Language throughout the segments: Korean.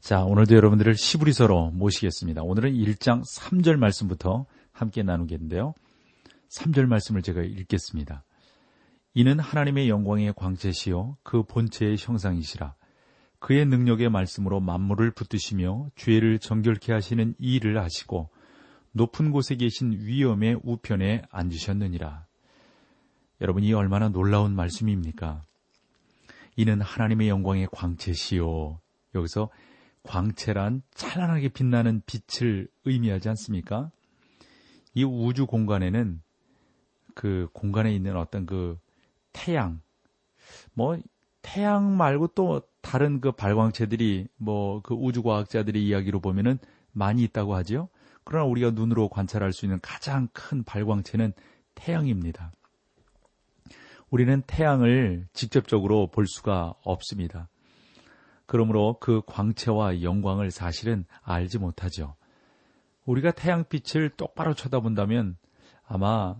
자, 오늘도 여러분들을 시부리서로 모시겠습니다. 오늘은 1장 3절 말씀부터 함께 나누겠는데요. 3절 말씀을 제가 읽겠습니다. 이는 하나님의 영광의 광채시요 그 본체의 형상이시라. 그의 능력의 말씀으로 만물을 붙드시며 죄를 정결케 하시는 이 일을 하시고 높은 곳에 계신 위엄의 우편에 앉으셨느니라. 여러분 이 얼마나 놀라운 말씀입니까? 이는 하나님의 영광의 광채시요. 여기서 광채란 찬란하게 빛나는 빛을 의미하지 않습니까? 이 우주 공간에는 그 공간에 있는 어떤 그 태양, 뭐 태양 말고 또 다른 그 발광체들이 뭐 그 우주 과학자들의 이야기로 보면은 많이 있다고 하지요. 그러나 우리가 눈으로 관찰할 수 있는 가장 큰 발광체는 태양입니다. 우리는 태양을 직접적으로 볼 수가 없습니다. 그러므로 그 광채와 영광을 사실은 알지 못하죠. 우리가 태양빛을 똑바로 쳐다본다면 아마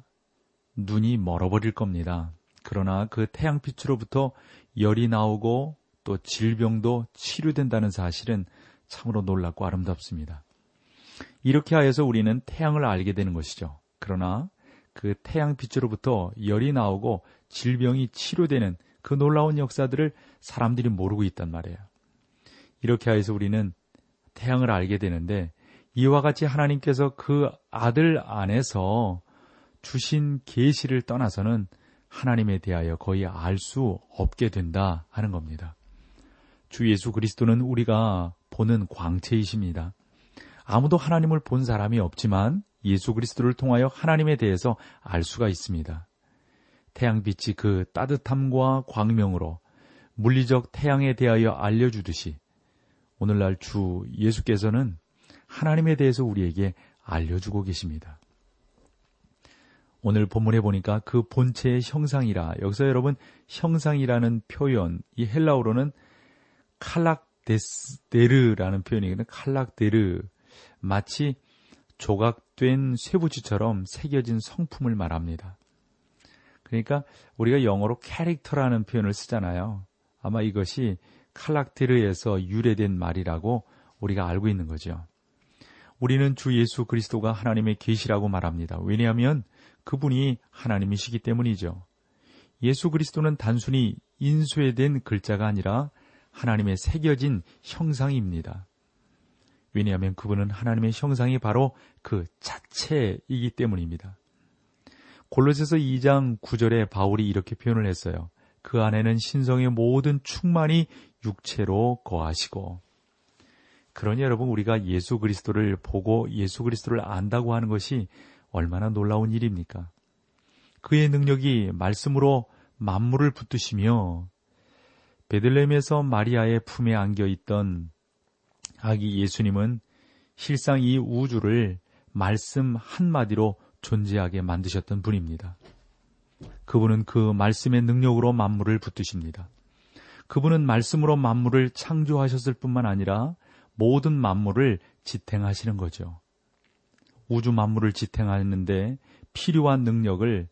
눈이 멀어버릴 겁니다. 그러나 그 태양빛으로부터 열이 나오고 또 질병도 치료된다는 사실은 참으로 놀랍고 아름답습니다. 이렇게 하여서 우리는 태양을 알게 되는 것이죠. 그러나 그 태양빛으로부터 열이 나오고 질병이 치료되는 그 놀라운 역사들을 사람들이 모르고 있단 말이에요. 이렇게 해서 우리는 태양을 알게 되는데 이와 같이 하나님께서 그 아들 안에서 주신 계시를 떠나서는 하나님에 대하여 거의 알 수 없게 된다 하는 겁니다. 주 예수 그리스도는 우리가 보는 광채이십니다. 아무도 하나님을 본 사람이 없지만 예수 그리스도를 통하여 하나님에 대해서 알 수가 있습니다. 태양빛이 그 따뜻함과 광명으로 물리적 태양에 대하여 알려주듯이 오늘날 주 예수께서는 하나님에 대해서 우리에게 알려주고 계십니다. 오늘 본문에 보니까 그 본체의 형상이라 여기서 여러분 형상이라는 표현 이 헬라어로는 칼락데르라는 표현이거든요. 칼락데르 마치 조각된 쇠붙이처럼 새겨진 성품을 말합니다. 그러니까 우리가 영어로 캐릭터라는 표현을 쓰잖아요. 아마 이것이 칼락테르에서 유래된 말이라고 우리가 알고 있는 거죠. 우리는 주 예수 그리스도가 하나님의 계시라고 말합니다. 왜냐하면 그분이 하나님이시기 때문이죠. 예수 그리스도는 단순히 인쇄된 글자가 아니라 하나님의 새겨진 형상입니다. 왜냐하면 그분은 하나님의 형상이 바로 그 자체이기 때문입니다. 골로새서 2장 9절에 바울이 이렇게 표현을 했어요. 그 안에는 신성의 모든 충만이 육체로 거하시고 그러니 여러분 우리가 예수 그리스도를 보고 예수 그리스도를 안다고 하는 것이 얼마나 놀라운 일입니까? 그의 능력이 말씀으로 만물을 붙드시며 베들레헴에서 마리아의 품에 안겨 있던 아기 예수님은 실상 이 우주를 말씀 한마디로 존재하게 만드셨던 분입니다. 그분은 그 말씀의 능력으로 만물을 붙드십니다. 그분은 말씀으로 만물을 창조하셨을 뿐만 아니라 모든 만물을 지탱하시는 거죠. 우주 만물을 지탱하는데 필요한 능력을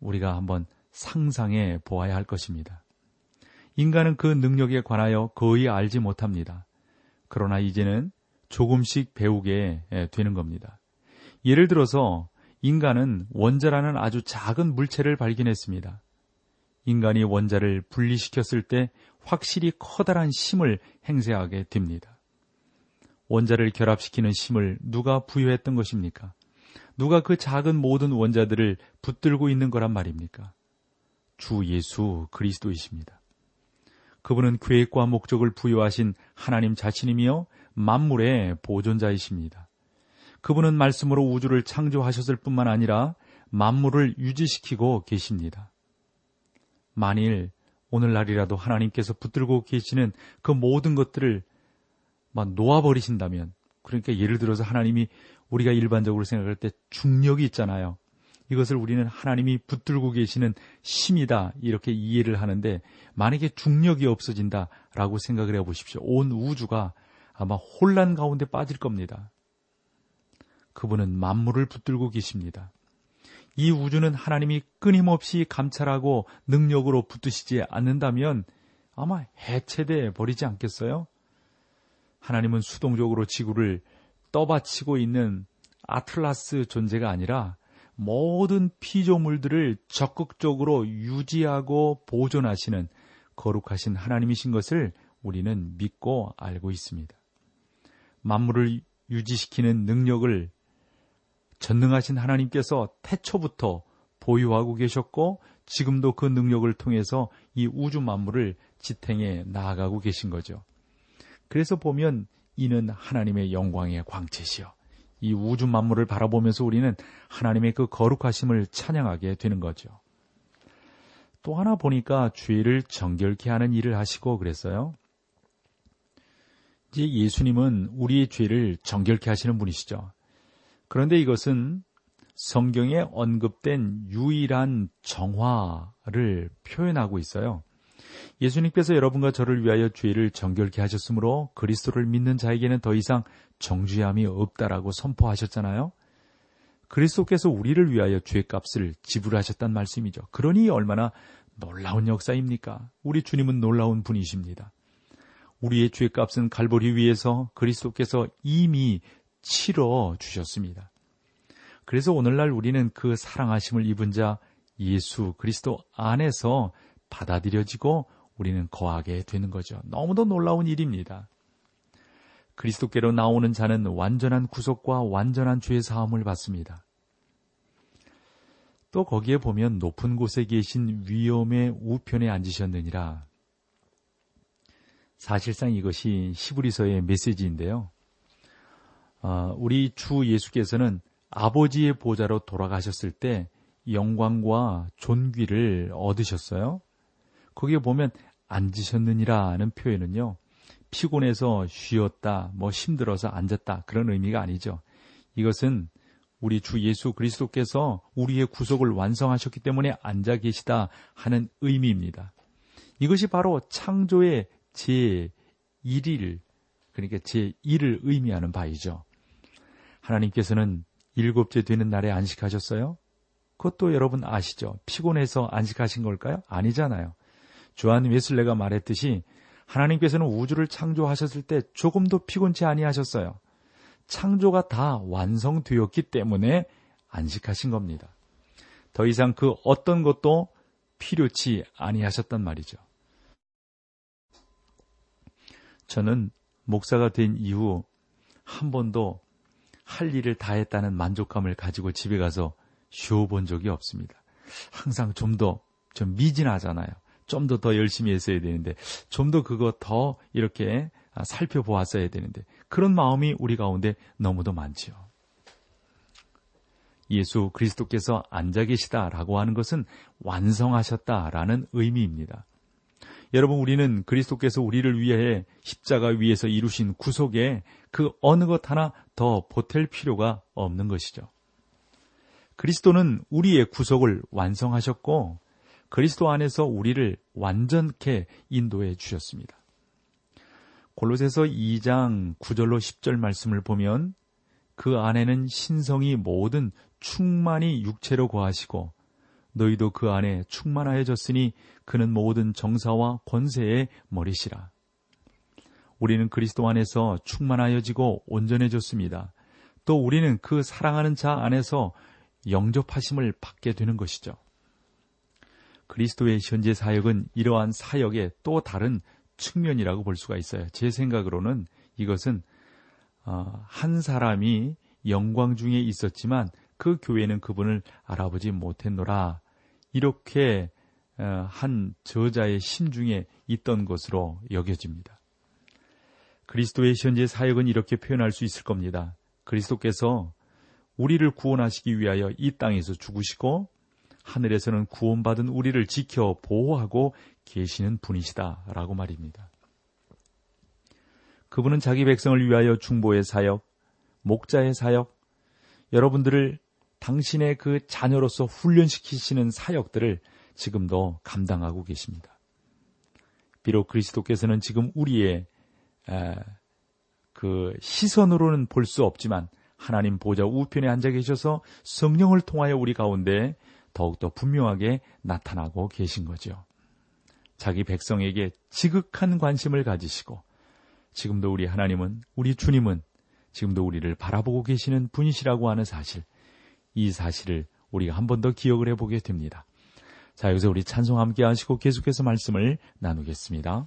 우리가 한번 상상해 보아야 할 것입니다. 인간은 그 능력에 관하여 거의 알지 못합니다. 그러나 이제는 조금씩 배우게 되는 겁니다. 예를 들어서 인간은 원자라는 아주 작은 물체를 발견했습니다. 인간이 원자를 분리시켰을 때 확실히 커다란 힘을 행사하게 됩니다. 원자를 결합시키는 힘을 누가 부여했던 것입니까? 누가 그 작은 모든 원자들을 붙들고 있는 거란 말입니까? 주 예수 그리스도이십니다. 그분은 계획과 목적을 부여하신 하나님 자신이며 만물의 보존자이십니다. 그분은 말씀으로 우주를 창조하셨을 뿐만 아니라 만물을 유지시키고 계십니다. 만일 오늘날이라도 하나님께서 붙들고 계시는 그 모든 것들을 막 놓아버리신다면, 그러니까 예를 들어서 하나님이 우리가 일반적으로 생각할 때 중력이 있잖아요. 이것을 우리는 하나님이 붙들고 계시는 힘이다 이렇게 이해를 하는데 만약에 중력이 없어진다라고 생각을 해보십시오. 온 우주가 아마 혼란 가운데 빠질 겁니다. 그분은 만물을 붙들고 계십니다. 이 우주는 하나님이 끊임없이 감찰하고 능력으로 붙드시지 않는다면 아마 해체돼 버리지 않겠어요? 하나님은 수동적으로 지구를 떠받치고 있는 아틀라스 존재가 아니라 모든 피조물들을 적극적으로 유지하고 보존하시는 거룩하신 하나님이신 것을 우리는 믿고 알고 있습니다. 만물을 유지시키는 능력을 전능하신 하나님께서 태초부터 보유하고 계셨고 지금도 그 능력을 통해서 이 우주 만물을 지탱해 나아가고 계신 거죠. 그래서 보면 이는 하나님의 영광의 광채시여. 이 우주 만물을 바라보면서 우리는 하나님의 그 거룩하심을 찬양하게 되는 거죠. 또 하나 보니까 죄를 정결케 하는 일을 하시고 그랬어요. 이제 예수님은 우리의 죄를 정결케 하시는 분이시죠. 그런데 이것은 성경에 언급된 유일한 정화를 표현하고 있어요. 예수님께서 여러분과 저를 위하여 죄를 정결케 하셨으므로 그리스도를 믿는 자에게는 더 이상 정죄함이 없다라고 선포하셨잖아요. 그리스도께서 우리를 위하여 죄값을 지불하셨단 말씀이죠. 그러니 얼마나 놀라운 역사입니까? 우리 주님은 놀라운 분이십니다. 우리의 죄값은 갈보리 위에서 그리스도께서 이미 치러 주셨습니다. 그래서 오늘날 우리는 그 사랑하심을 입은 자 예수 그리스도 안에서 받아들여지고 우리는 거하게 되는 거죠. 너무도 놀라운 일입니다. 그리스도께로 나오는 자는 완전한 구속과 완전한 죄 사함을 받습니다. 또 거기에 보면 높은 곳에 계신 위엄의 우편에 앉으셨느니라. 사실상 이것이 시브리서의 메시지인데요. 어, 우리 주 예수께서는 아버지의 보좌로 돌아가셨을 때 영광과 존귀를 얻으셨어요. 거기에 보면 앉으셨느니라는 표현은요. 피곤해서 쉬었다, 뭐 힘들어서 앉았다 그런 의미가 아니죠. 이것은 우리 주 예수 그리스도께서 우리의 구속을 완성하셨기 때문에 앉아 계시다 하는 의미입니다. 이것이 바로 창조의 제1일, 그러니까 제1을 의미하는 바이죠. 하나님께서는 일곱째 되는 날에 안식하셨어요? 그것도 여러분 아시죠? 피곤해서 안식하신 걸까요? 아니잖아요. 조한 웨슬레가 말했듯이 하나님께서는 우주를 창조하셨을 때 조금도 피곤치 아니하셨어요. 창조가 다 완성되었기 때문에 안식하신 겁니다. 더 이상 그 어떤 것도 필요치 아니하셨단 말이죠. 저는 목사가 된 이후 한 번도 할 일을 다 했다는 만족감을 가지고 집에 가서 쉬어본 적이 없습니다. 항상 좀 더좀 미진하잖아요. 좀더더 열심히 했어야 되는데, 좀 더 그거 더 이렇게 살펴보았어야 되는데, 그런 마음이 우리 가운데 너무도 많지요. 예수 그리스도께서 앉아 계시다라고 하는 것은 완성하셨다라는 의미입니다. 여러분, 우리는 그리스도께서 우리를 위해 십자가 위에서 이루신 구속에 그 어느 것 하나 더 보탤 필요가 없는 것이죠. 그리스도는 우리의 구속을 완성하셨고 그리스도 안에서 우리를 완전케 인도해 주셨습니다. 골로새서 2장 9절로 10절 말씀을 보면 그 안에는 신성이 모든 충만히 육체로 거하시고 너희도 그 안에 충만하여졌으니 그는 모든 정사와 권세의 머리시라. 우리는 그리스도 안에서 충만하여지고 온전해졌습니다. 또 우리는 그 사랑하는 자 안에서 영접하심을 받게 되는 것이죠. 그리스도의 현재 사역은 이러한 사역의 또 다른 측면이라고 볼 수가 있어요. 제 생각으로는 이것은 어, 한 사람이 영광 중에 있었지만 그 교회는 그분을 알아보지 못했노라. 이렇게 어, 한 저자의 심중에 있던 것으로 여겨집니다. 그리스도의 현재 사역은 이렇게 표현할 수 있을 겁니다. 그리스도께서 우리를 구원하시기 위하여 이 땅에서 죽으시고 하늘에서는 구원받은 우리를 지켜 보호하고 계시는 분이시다 라고 말입니다. 그분은 자기 백성을 위하여 중보의 사역, 목자의 사역, 여러분들을 당신의 그 자녀로서 훈련시키시는 사역들을 지금도 감당하고 계십니다. 비록 그리스도께서는 지금 우리의 그 시선으로는 볼 수 없지만 하나님 보좌 우편에 앉아 계셔서 성령을 통하여 우리 가운데 더욱더 분명하게 나타나고 계신 거죠. 자기 백성에게 지극한 관심을 가지시고 지금도 우리 하나님은 우리 주님은 지금도 우리를 바라보고 계시는 분이시라고 하는 사실 이 사실을 우리가 한 번 더 기억을 해보게 됩니다. 자, 여기서 우리 찬송 함께 하시고 계속해서 말씀을 나누겠습니다.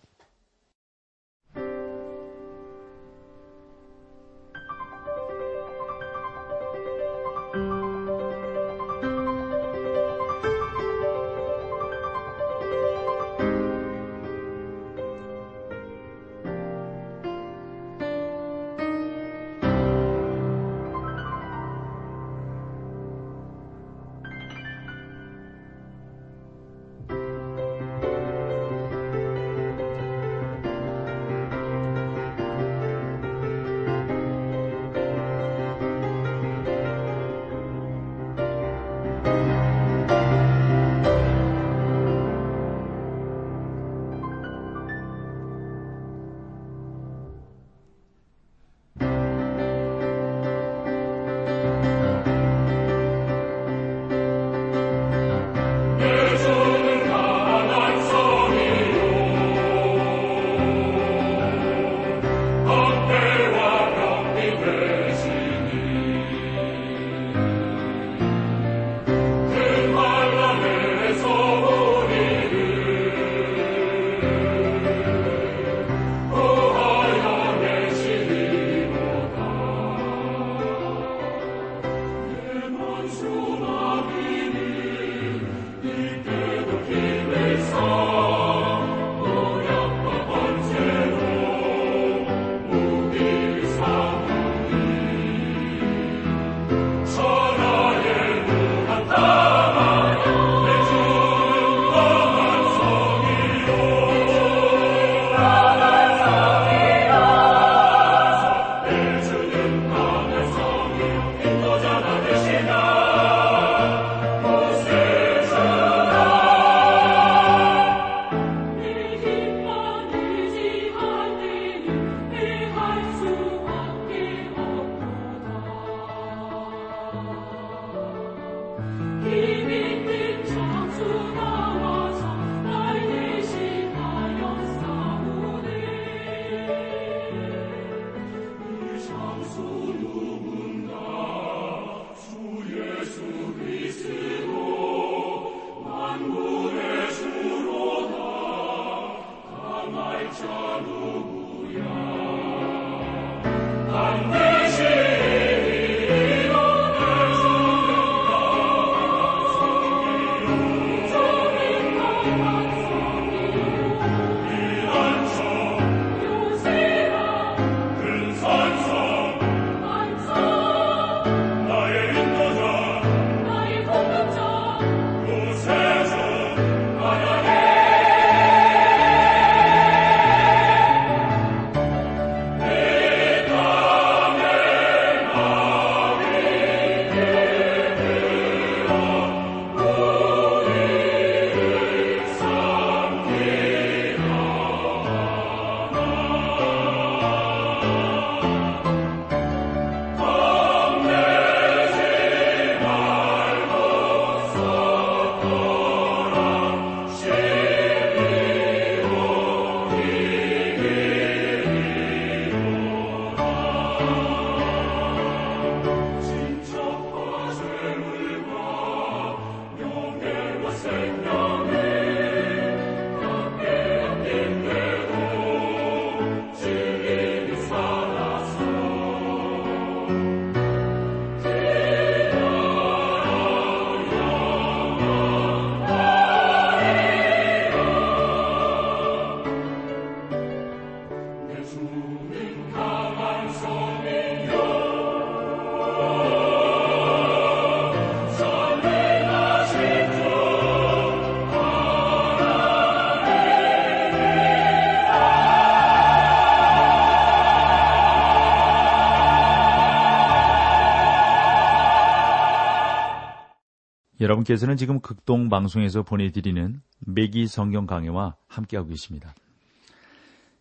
여러분께서는 지금 극동 방송에서 보내드리는 매기 성경 강해와 함께하고 계십니다.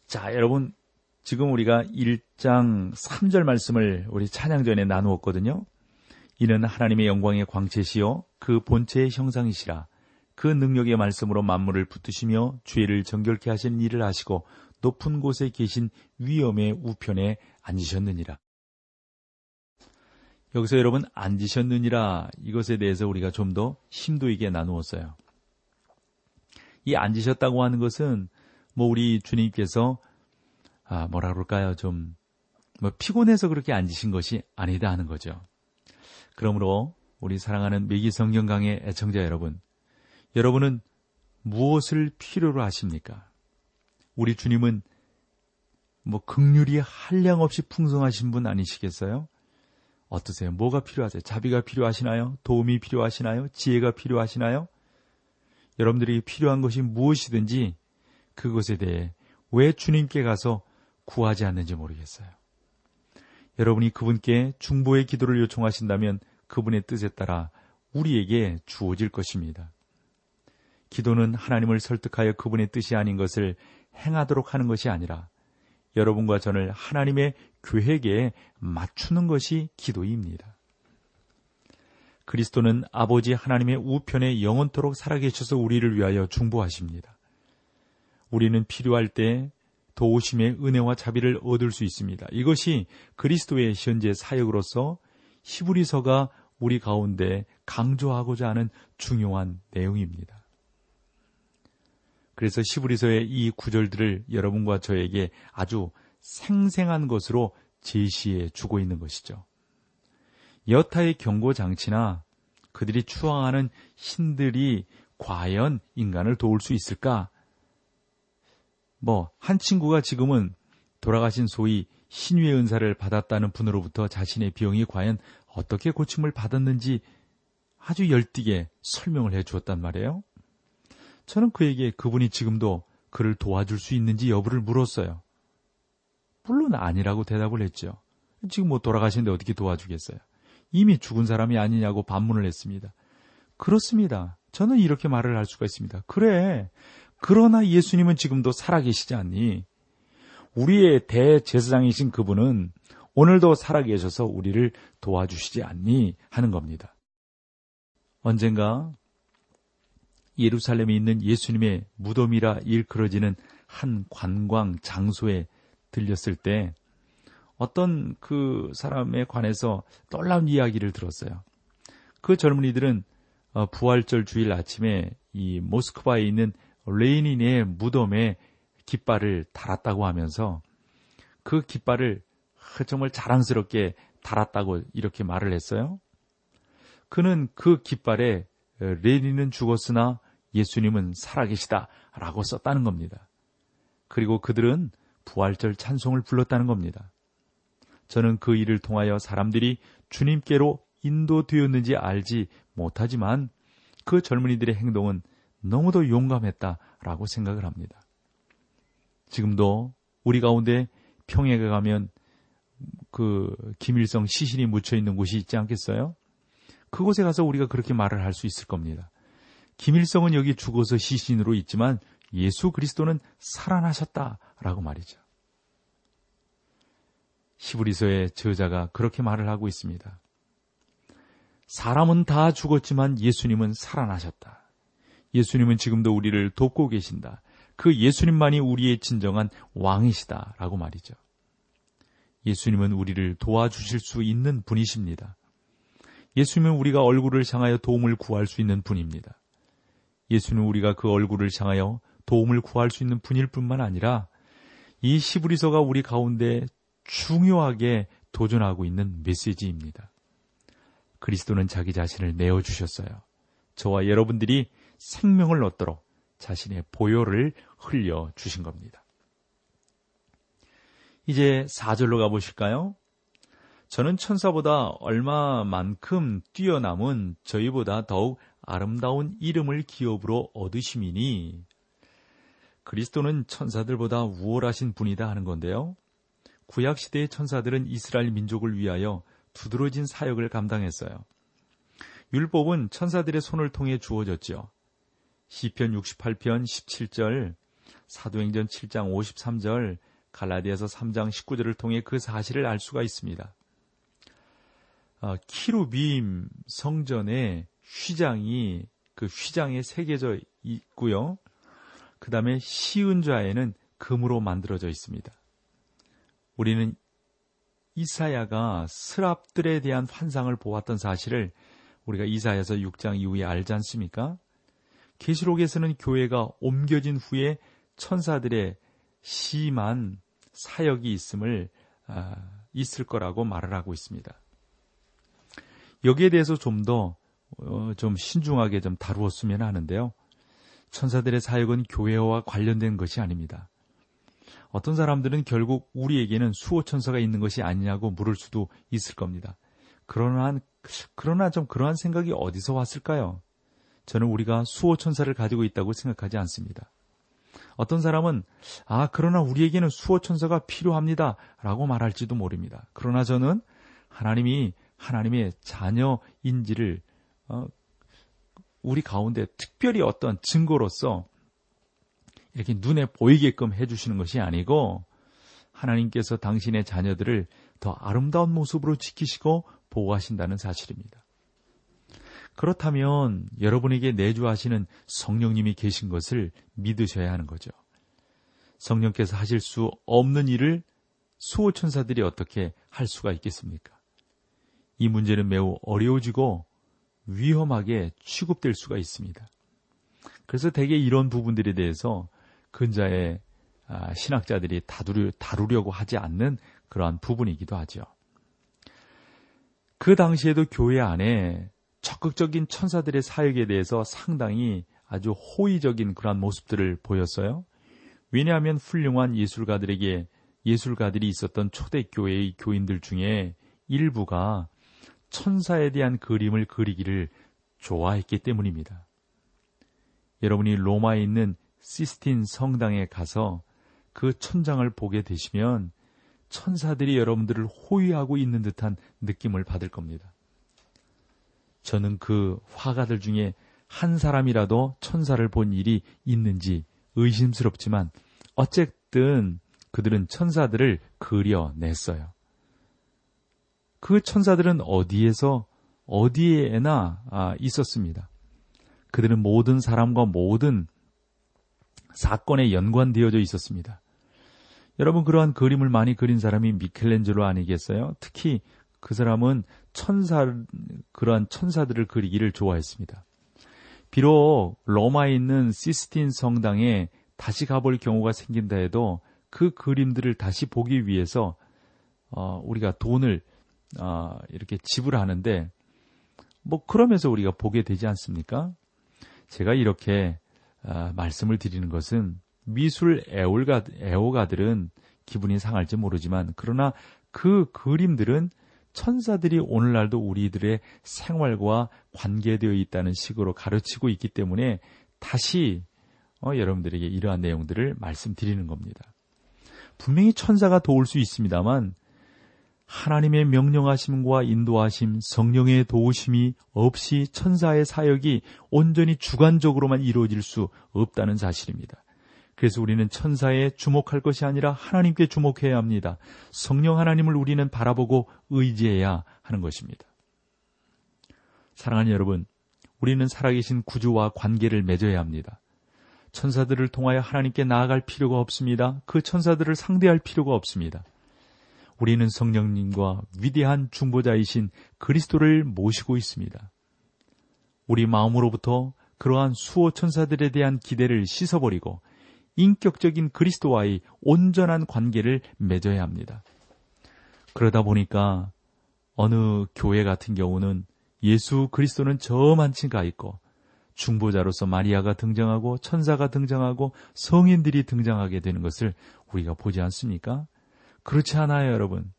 자, 여러분, 지금 우리가 1장 3절 말씀을 우리 찬양 전에 나누었거든요. 이는 하나님의 영광의 광채시요 그 본체의 형상이시라 그 능력의 말씀으로 만물을 붙드시며 죄를 정결케 하시는 일을 하시고 높은 곳에 계신 위엄의 우편에 앉으셨느니라. 여기서 여러분 앉으셨느니라 이것에 대해서 우리가 좀 더 심도 있게 나누었어요. 이 앉으셨다고 하는 것은 뭐 우리 주님께서 아 뭐라 그럴까요 좀 뭐 피곤해서 그렇게 앉으신 것이 아니다 하는 거죠. 그러므로 우리 사랑하는 매기 성경 강의 애청자 여러분, 여러분은 무엇을 필요로 하십니까? 우리 주님은 뭐 극률이 한량 없이 풍성하신 분 아니시겠어요? 어떠세요? 뭐가 필요하세요? 자비가 필요하시나요? 도움이 필요하시나요? 지혜가 필요하시나요? 여러분들이 필요한 것이 무엇이든지 그것에 대해 왜 주님께 가서 구하지 않는지 모르겠어요. 여러분이 그분께 중보의 기도를 요청하신다면 그분의 뜻에 따라 우리에게 주어질 것입니다. 기도는 하나님을 설득하여 그분의 뜻이 아닌 것을 행하도록 하는 것이 아니라 여러분과 저를 하나님의 계획에 맞추는 것이 기도입니다. 그리스도는 아버지 하나님의 우편에 영원토록 살아계셔서 우리를 위하여 중보하십니다. 우리는 필요할 때 도우심의 은혜와 자비를 얻을 수 있습니다. 이것이 그리스도의 현재 사역으로서 히브리서가 우리 가운데 강조하고자 하는 중요한 내용입니다. 그래서 시브리서의 이 구절들을 여러분과 저에게 아주 생생한 것으로 제시해 주고 있는 것이죠. 여타의 경고 장치나 그들이 추앙하는 신들이 과연 인간을 도울 수 있을까? 뭐, 한 친구가 지금은 돌아가신 소위 신유의 은사를 받았다는 분으로부터 자신의 병이 과연 어떻게 고침을 받았는지 아주 열띠게 설명을 해 주었단 말이에요. 저는 그에게 그분이 지금도 그를 도와줄 수 있는지 여부를 물었어요. 물론 아니라고 대답을 했죠. 지금 뭐 돌아가시는데 어떻게 도와주겠어요? 이미 죽은 사람이 아니냐고 반문을 했습니다. 그렇습니다. 저는 이렇게 말을 할 수가 있습니다. 그래. 그러나 예수님은 지금도 살아계시지 않니? 우리의 대제사장이신 그분은 오늘도 살아계셔서 우리를 도와주시지 않니? 하는 겁니다. 언젠가 예루살렘에 있는 예수님의 무덤이라 일컬어지는 한 관광 장소에 들렸을 때 어떤 그 사람에 관해서 놀라운 이야기를 들었어요. 그 젊은이들은 어, 부활절 주일 아침에 이 모스크바에 있는 레이닌의 무덤에 깃발을 달았다고 하면서 그 깃발을 정말 자랑스럽게 달았다고 이렇게 말을 했어요. 그는 그 깃발에 레닌은 죽었으나 예수님은 살아계시다 라고 썼다는 겁니다. 그리고 그들은 부활절 찬송을 불렀다는 겁니다. 저는 그 일을 통하여 사람들이 주님께로 인도되었는지 알지 못하지만 그 젊은이들의 행동은 너무도 용감했다 라고 생각을 합니다. 지금도 우리 가운데 평양에 가면 그 김일성 시신이 묻혀 있는 곳이 있지 않겠어요? 그곳에 가서 우리가 그렇게 말을 할 수 있을 겁니다. 김일성은 여기 죽어서 시신으로 있지만 예수 그리스도는 살아나셨다라고 말이죠. 시브리서의 저자가 그렇게 말을 하고 있습니다. 사람은 다 죽었지만 예수님은 살아나셨다. 예수님은 지금도 우리를 돕고 계신다. 그 예수님만이 우리의 진정한 왕이시다라고 말이죠. 예수님은 우리를 도와주실 수 있는 분이십니다. 예수님은 우리가 얼굴을 향하여 도움을 구할 수 있는 분입니다. 예수는 우리가 그 얼굴을 향하여 도움을 구할 수 있는 분일 뿐만 아니라 이 시브리서가 우리 가운데 중요하게 도전하고 있는 메시지입니다. 그리스도는 자기 자신을 내어주셨어요. 저와 여러분들이 생명을 얻도록 자신의 보혈을 흘려 주신 겁니다. 이제 4절로 가보실까요? 저는 천사보다 얼마만큼 뛰어남은 저희보다 더욱 아름다운 이름을 기업으로 얻으심이니 그리스도는 천사들보다 우월하신 분이다 하는 건데요. 구약 시대의 천사들은 이스라엘 민족을 위하여 두드러진 사역을 감당했어요. 율법은 천사들의 손을 통해 주어졌죠. 시편 68편 17절, 사도행전 7장 53절, 갈라디아서 3장 19절을 통해 그 사실을 알 수가 있습니다. 어, 키루빔 성전에 휘장이 그 휘장에 새겨져 있고요. 그 다음에 시은좌에는 금으로 만들어져 있습니다. 우리는 이사야가 스랍들에 대한 환상을 보았던 사실을 우리가 이사야서 6장 이후에 알지 않습니까? 계시록에서는 교회가 옮겨진 후에 천사들의 심한 사역이 있음을 아, 있을 거라고 말을 하고 있습니다. 여기에 대해서 좀 더 좀 어, 신중하게 좀 다루었으면 하는데요. 천사들의 사역은 교회와 관련된 것이 아닙니다. 어떤 사람들은 결국 우리에게는 수호 천사가 있는 것이 아니냐고 물을 수도 있을 겁니다. 그러나, 그러나 좀 그러한 생각이 어디서 왔을까요? 저는 우리가 수호 천사를 가지고 있다고 생각하지 않습니다. 어떤 사람은 아 그러나 우리에게는 수호 천사가 필요합니다 라고 말할지도 모릅니다. 그러나 저는 하나님이 하나님의 자녀인지를 어, 우리 가운데 특별히 어떤 증거로서 이렇게 눈에 보이게끔 해주시는 것이 아니고 하나님께서 당신의 자녀들을 더 아름다운 모습으로 지키시고 보호하신다는 사실입니다. 그렇다면 여러분에게 내주하시는 성령님이 계신 것을 믿으셔야 하는 거죠. 성령께서 하실 수 없는 일을 수호천사들이 어떻게 할 수가 있겠습니까? 이 문제는 매우 어려워지고 위험하게 취급될 수가 있습니다. 그래서 대개 이런 부분들에 대해서 근자의 아, 신학자들이 다루려, 다루려 고 하지 않는 그러한 부분이기도 하죠. 그 당시에도 교회 안에 적극적인 천사들의 사역에 대해서 상당히 아주 호의적인 그러한 모습들을 보였어요. 왜냐하면 훌륭한 예술가들에게 예술가들이 있었던 초대교회의 교인들 중에 일부가 천사에 대한 그림을 그리기를 좋아했기 때문입니다. 여러분이 로마에 있는 시스틴 성당에 가서 그 천장을 보게 되시면 천사들이 여러분들을 호위하고 있는 듯한 느낌을 받을 겁니다. 저는 그 화가들 중에 한 사람이라도 천사를 본 일이 있는지 의심스럽지만 어쨌든 그들은 천사들을 그려냈어요. 그 천사들은 어디에서 어디에나 아, 있었습니다. 그들은 모든 사람과 모든 사건에 연관되어져 있었습니다. 여러분 그러한 그림을 많이 그린 사람이 미켈렌젤로 아니겠어요? 특히 그 사람은 천사 그러한 천사들을 그리기를 좋아했습니다. 비록 로마에 있는 시스틴 성당에 다시 가볼 경우가 생긴다 해도 그 그림들을 다시 보기 위해서 어, 우리가 돈을 어, 이렇게 지불하는데 뭐 그러면서 우리가 보게 되지 않습니까? 제가 이렇게 어, 말씀을 드리는 것은 미술 애호가, 애호가들은 기분이 상할지 모르지만 그러나 그 그림들은 천사들이 오늘날도 우리들의 생활과 관계되어 있다는 식으로 가르치고 있기 때문에 다시 어, 여러분들에게 이러한 내용들을 말씀드리는 겁니다. 분명히 천사가 도울 수 있습니다만 하나님의 명령하심과 인도하심, 성령의 도우심이 없이 천사의 사역이 온전히 주관적으로만 이루어질 수 없다는 사실입니다. 그래서 우리는 천사에 주목할 것이 아니라 하나님께 주목해야 합니다. 성령 하나님을 우리는 바라보고 의지해야 하는 것입니다. 사랑하는 여러분, 우리는 살아계신 구주와 관계를 맺어야 합니다. 천사들을 통하여 하나님께 나아갈 필요가 없습니다. 그 천사들을 상대할 필요가 없습니다. 우리는 성령님과 위대한 중보자이신 그리스도를 모시고 있습니다. 우리 마음으로부터 그러한 수호 천사들에 대한 기대를 씻어버리고 인격적인 그리스도와의 온전한 관계를 맺어야 합니다. 그러다 보니까 어느 교회 같은 경우는 예수 그리스도는 저만치 가 있고 중보자로서 마리아가 등장하고 천사가 등장하고 성인들이 등장하게 되는 것을 우리가 보지 않습니까? 그렇지 않아요, 여러분.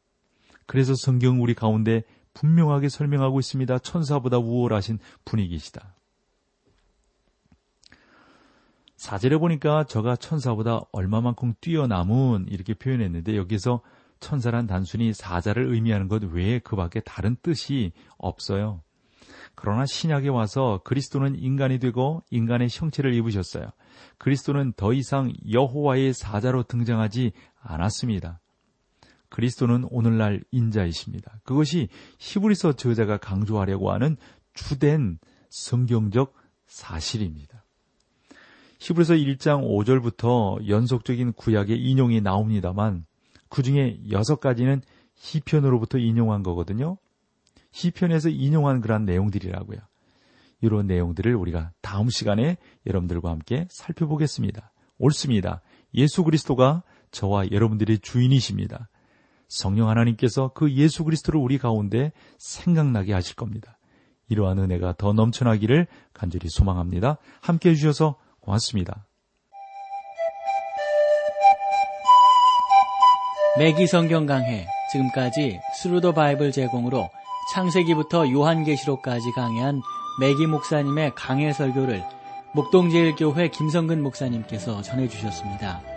그래서 성경 우리 가운데 분명하게 설명하고 있습니다. 천사보다 우월하신 분이계시다. 사절에 보니까 저가 천사보다 얼마만큼 뛰어남은 이렇게 표현했는데 여기서 천사란 단순히 사자를 의미하는 것 외에 그 밖에 다른 뜻이 없어요. 그러나 신약에 와서 그리스도는 인간이 되고 인간의 형체를 입으셨어요. 그리스도는 더 이상 여호와의 사자로 등장하지 않았습니다. 그리스도는 오늘날 인자이십니다. 그것이 히브리서 저자가 강조하려고 하는 주된 성경적 사실입니다. 히브리서 1장 5절부터 연속적인 구약의 인용이 나옵니다만 그 중에 여섯 가지는 시편으로부터 인용한 거거든요. 시편에서 인용한 그런 내용들이라고요. 이런 내용들을 우리가 다음 시간에 여러분들과 함께 살펴보겠습니다. 옳습니다. 예수 그리스도가 저와 여러분들의 주인이십니다. 성령 하나님께서 그 예수 그리스도를 우리 가운데 생각나게 하실 겁니다. 이러한 은혜가 더 넘쳐나기를 간절히 소망합니다. 함께 해주셔서 고맙습니다. 맥기 성경 강해 지금까지 스루더 바이블 제공으로 창세기부터 요한계시록까지 강해한 매기 목사님의 강해 설교를 목동제일교회 김성근 목사님께서 전해주셨습니다.